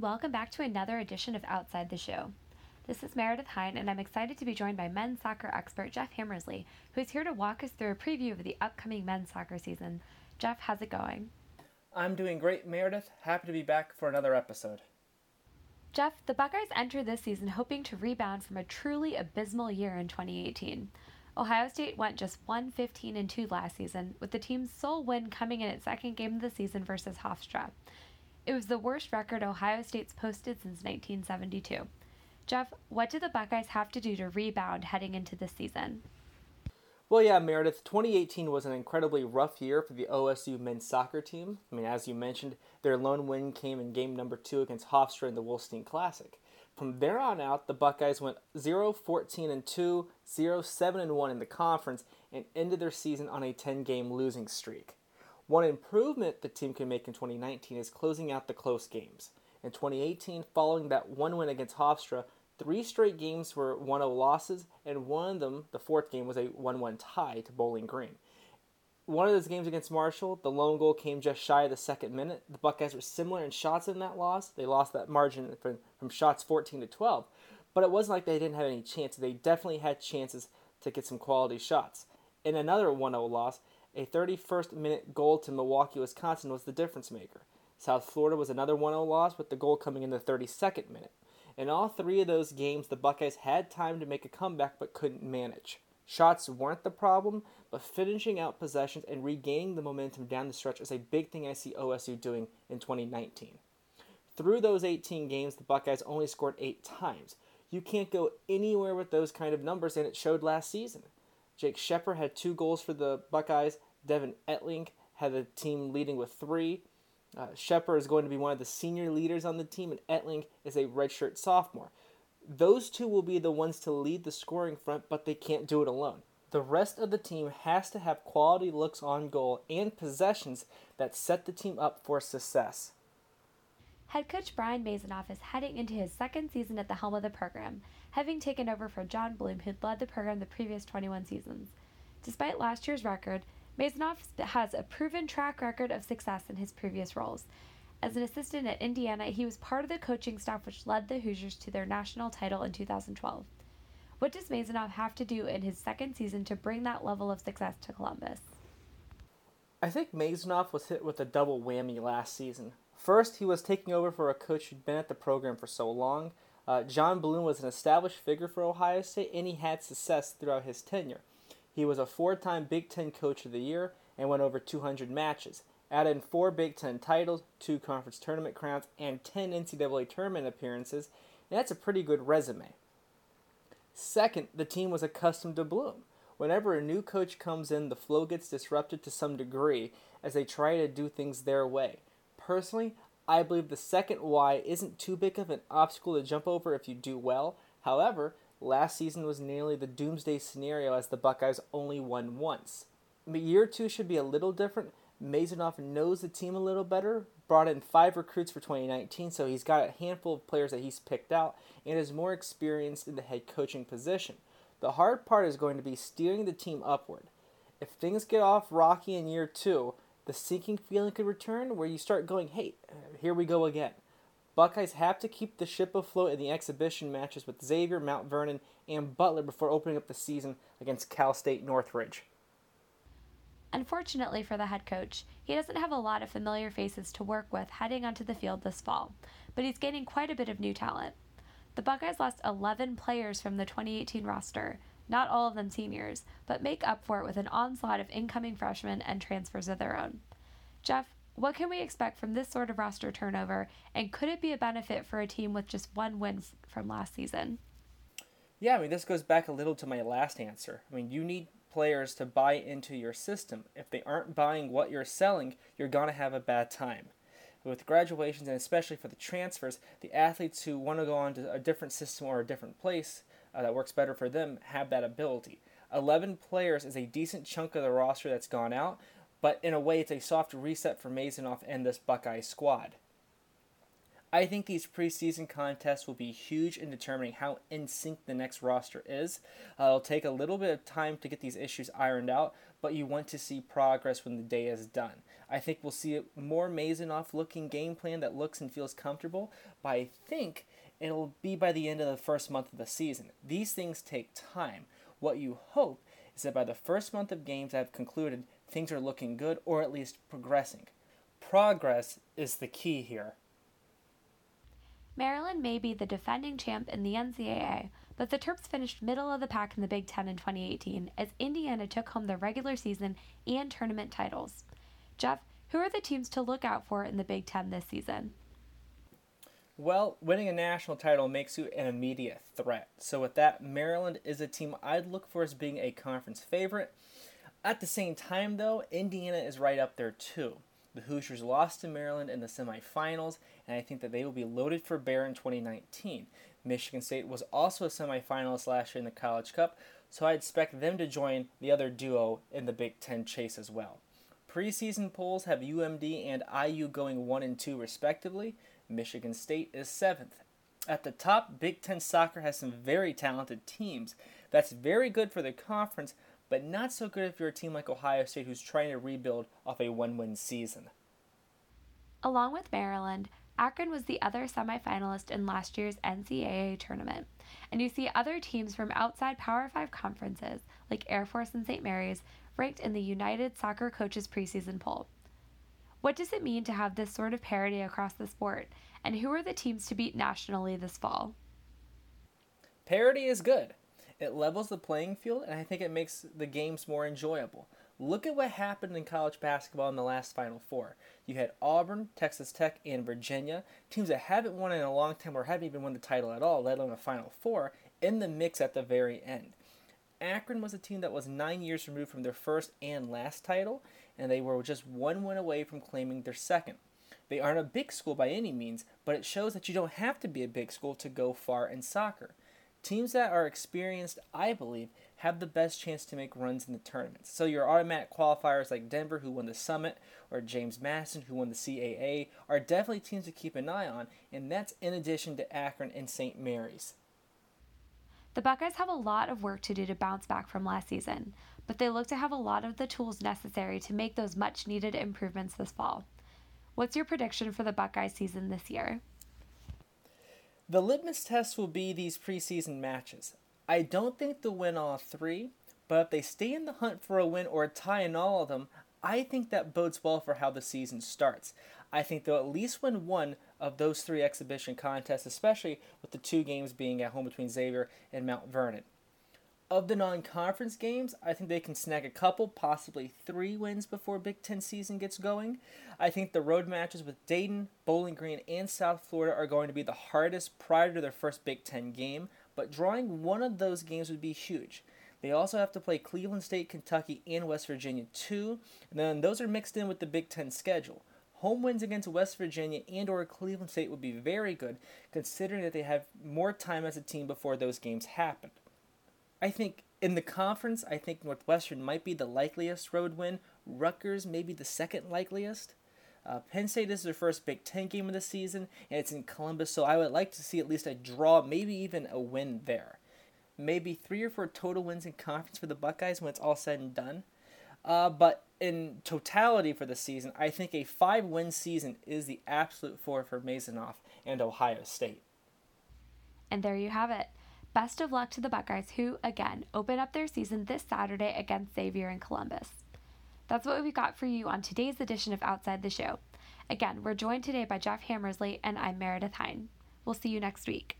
and welcome back to another edition of Outside the Show. This is Meredith Hine, and I'm excited to be joined by men's soccer expert Jeff Hammersley, who's here to walk us through a preview of the upcoming men's soccer season. Jeff, how's it going? I'm doing great, Meredith. Happy to be back for another episode. Jeff, the Buckeyes enter this season hoping to rebound from a truly abysmal year in 2018. Ohio State went just 115 and 2 last season, with the team's sole win coming in its second game of the season versus Hofstra. It was the worst record Ohio State's posted since 1972. Jeff, what do the Buckeyes have to do to rebound heading into this season? Well, yeah, Meredith, 2018 was an incredibly rough year for the OSU men's soccer team. I mean, as you mentioned, their lone win came in game number two against Hofstra in the Wolstein Classic. From there on out, the Buckeyes went 0 14 and 2, 0 7 and 1 in the conference, and ended their season on a 10 game losing streak. One improvement the team can make in 2019 is closing out the close games. In 2018, following that one win against Hofstra, three straight games were 1 0 losses, and one of them, the fourth game, was a 1 1 tie to Bowling Green. One of those games against Marshall, the lone goal came just shy of the second minute. The Buckeyes were similar in shots in that loss. They lost that margin from, from shots 14 to 12. But it wasn't like they didn't have any chances. They definitely had chances to get some quality shots. In another 1 0 loss, a 31st minute goal to Milwaukee, Wisconsin was the difference maker. South Florida was another 1 0 loss, with the goal coming in the 32nd minute. In all three of those games, the Buckeyes had time to make a comeback but couldn't manage. Shots weren't the problem, but finishing out possessions and regaining the momentum down the stretch is a big thing I see OSU doing in 2019. Through those 18 games, the Buckeyes only scored eight times. You can't go anywhere with those kind of numbers, and it showed last season. Jake Shepard had two goals for the Buckeyes. Devin Etling had the team leading with three. Uh, Shepard is going to be one of the senior leaders on the team, and Etling is a redshirt sophomore. Those two will be the ones to lead the scoring front, but they can't do it alone. The rest of the team has to have quality looks on goal and possessions that set the team up for success. Head coach Brian Maisonneuve is heading into his second season at the helm of the program, having taken over for John Bluem, who'd led the program the previous 21 seasons. Despite last year's record, Maisonneuve has a proven track record of success in his previous roles. As an assistant at Indiana, he was part of the coaching staff which led the Hoosiers to their national title in 2012. What does Maisonneuve have to do in his second season to bring that level of success to Columbus? I think Maisonneuve was hit with a double whammy last season. First, he was taking over for a coach who'd been at the program for so long. Uh, John Bluem was an established figure for Ohio State, and he had success throughout his tenure. He was a four time Big Ten Coach of the Year and won over 200 matches, added in four Big Ten titles, two conference tournament crowns, and 10 NCAA tournament appearances, and that's a pretty good resume. Second, the team was accustomed to Bluem. Whenever a new coach comes in, the flow gets disrupted to some degree as they try to do things their way. Personally, I believe the second why isn't too big of an obstacle to jump over if you do well. However, last season was nearly the doomsday scenario as the Buckeyes only won once. But year two should be a little different. Maisonneuve knows the team a little better, brought in five recruits for 2019, so he's got a handful of players that he's picked out and is more experienced in the head coaching position. The hard part is going to be steering the team upward. If things get off rocky in year two, the sinking feeling could return where you start going, hey, uh, here we go again. Buckeyes have to keep the ship afloat in the exhibition matches with Xavier, Mount Vernon, and Butler before opening up the season against Cal State Northridge. Unfortunately for the head coach, he doesn't have a lot of familiar faces to work with heading onto the field this fall, but he's gaining quite a bit of new talent. The Buckeyes lost 11 players from the 2018 roster, not all of them seniors, but make up for it with an onslaught of incoming freshmen and transfers of their own. Jeff, what can we expect from this sort of roster turnover, and could it be a benefit for a team with just one win from last season? Yeah, I mean, this goes back a little to my last answer. I mean, you need players to buy into your system. If they aren't buying what you're selling, you're going to have a bad time. With graduations and especially for the transfers, the athletes who want to go on to a different system or a different place uh, that works better for them have that ability. 11 players is a decent chunk of the roster that's gone out, but in a way, it's a soft reset for Maisonneuve and this Buckeye squad. I think these preseason contests will be huge in determining how in sync the next roster is. Uh, it'll take a little bit of time to get these issues ironed out, but you want to see progress when the day is done. I think we'll see a more Maisonneuve looking game plan that looks and feels comfortable, but I think it'll be by the end of the first month of the season. These things take time. What you hope is that by the first month of games have concluded, things are looking good or at least progressing. Progress is the key here. Maryland may be the defending champ in the NCAA, but the Terps finished middle of the pack in the Big Ten in 2018 as Indiana took home the regular season and tournament titles. Jeff, who are the teams to look out for in the Big Ten this season? Well, winning a national title makes you an immediate threat. So, with that, Maryland is a team I'd look for as being a conference favorite. At the same time, though, Indiana is right up there too. The Hoosiers lost to Maryland in the semifinals, and I think that they will be loaded for bear in 2019. Michigan State was also a semifinalist last year in the College Cup, so I expect them to join the other duo in the Big Ten chase as well. Preseason polls have UMD and IU going 1 and 2 respectively. Michigan State is 7th. At the top, Big Ten soccer has some very talented teams. That's very good for the conference, but not so good if you're a team like Ohio State who's trying to rebuild off a one win season. Along with Maryland, Akron was the other semifinalist in last year's NCAA tournament. And you see other teams from outside Power 5 conferences, like Air Force and St. Mary's, ranked in the United Soccer Coaches preseason poll. What does it mean to have this sort of parity across the sport? And who are the teams to beat nationally this fall? Parity is good. It levels the playing field, and I think it makes the games more enjoyable. Look at what happened in college basketball in the last Final Four. You had Auburn, Texas Tech, and Virginia, teams that haven't won in a long time or haven't even won the title at all, let alone a Final Four, in the mix at the very end. Akron was a team that was nine years removed from their first and last title, and they were just one win away from claiming their second. They aren't a big school by any means, but it shows that you don't have to be a big school to go far in soccer. Teams that are experienced, I believe, have the best chance to make runs in the tournaments. So your automatic qualifiers like Denver, who won the Summit, or James Madison, who won the CAA, are definitely teams to keep an eye on, and that's in addition to Akron and St. Mary's. The Buckeyes have a lot of work to do to bounce back from last season, but they look to have a lot of the tools necessary to make those much needed improvements this fall. What's your prediction for the Buckeyes season this year? The litmus test will be these preseason matches. I don't think they'll win all three, but if they stay in the hunt for a win or a tie in all of them, I think that bodes well for how the season starts. I think they'll at least win one of those three exhibition contests, especially with the two games being at home between Xavier and Mount Vernon. Of the non conference games, I think they can snag a couple, possibly three wins before Big Ten season gets going. I think the road matches with Dayton, Bowling Green, and South Florida are going to be the hardest prior to their first Big Ten game, but drawing one of those games would be huge. They also have to play Cleveland State, Kentucky, and West Virginia too, and then those are mixed in with the Big Ten schedule. Home wins against West Virginia and or Cleveland State would be very good, considering that they have more time as a team before those games happen. I think in the conference, I think Northwestern might be the likeliest road win. Rutgers maybe the second likeliest. Uh, Penn State is their first Big Ten game of the season, and it's in Columbus, so I would like to see at least a draw, maybe even a win there. Maybe three or four total wins in conference for the Buckeyes when it's all said and done. Uh, but in totality for the season, I think a five win season is the absolute floor for Maisonneuve and Ohio State. And there you have it. Best of luck to the Buckeyes, who, again, open up their season this Saturday against Xavier in Columbus. That's what we've got for you on today's edition of Outside the Show. Again, we're joined today by Jeff Hammersley, and I'm Meredith Hine. We'll see you next week.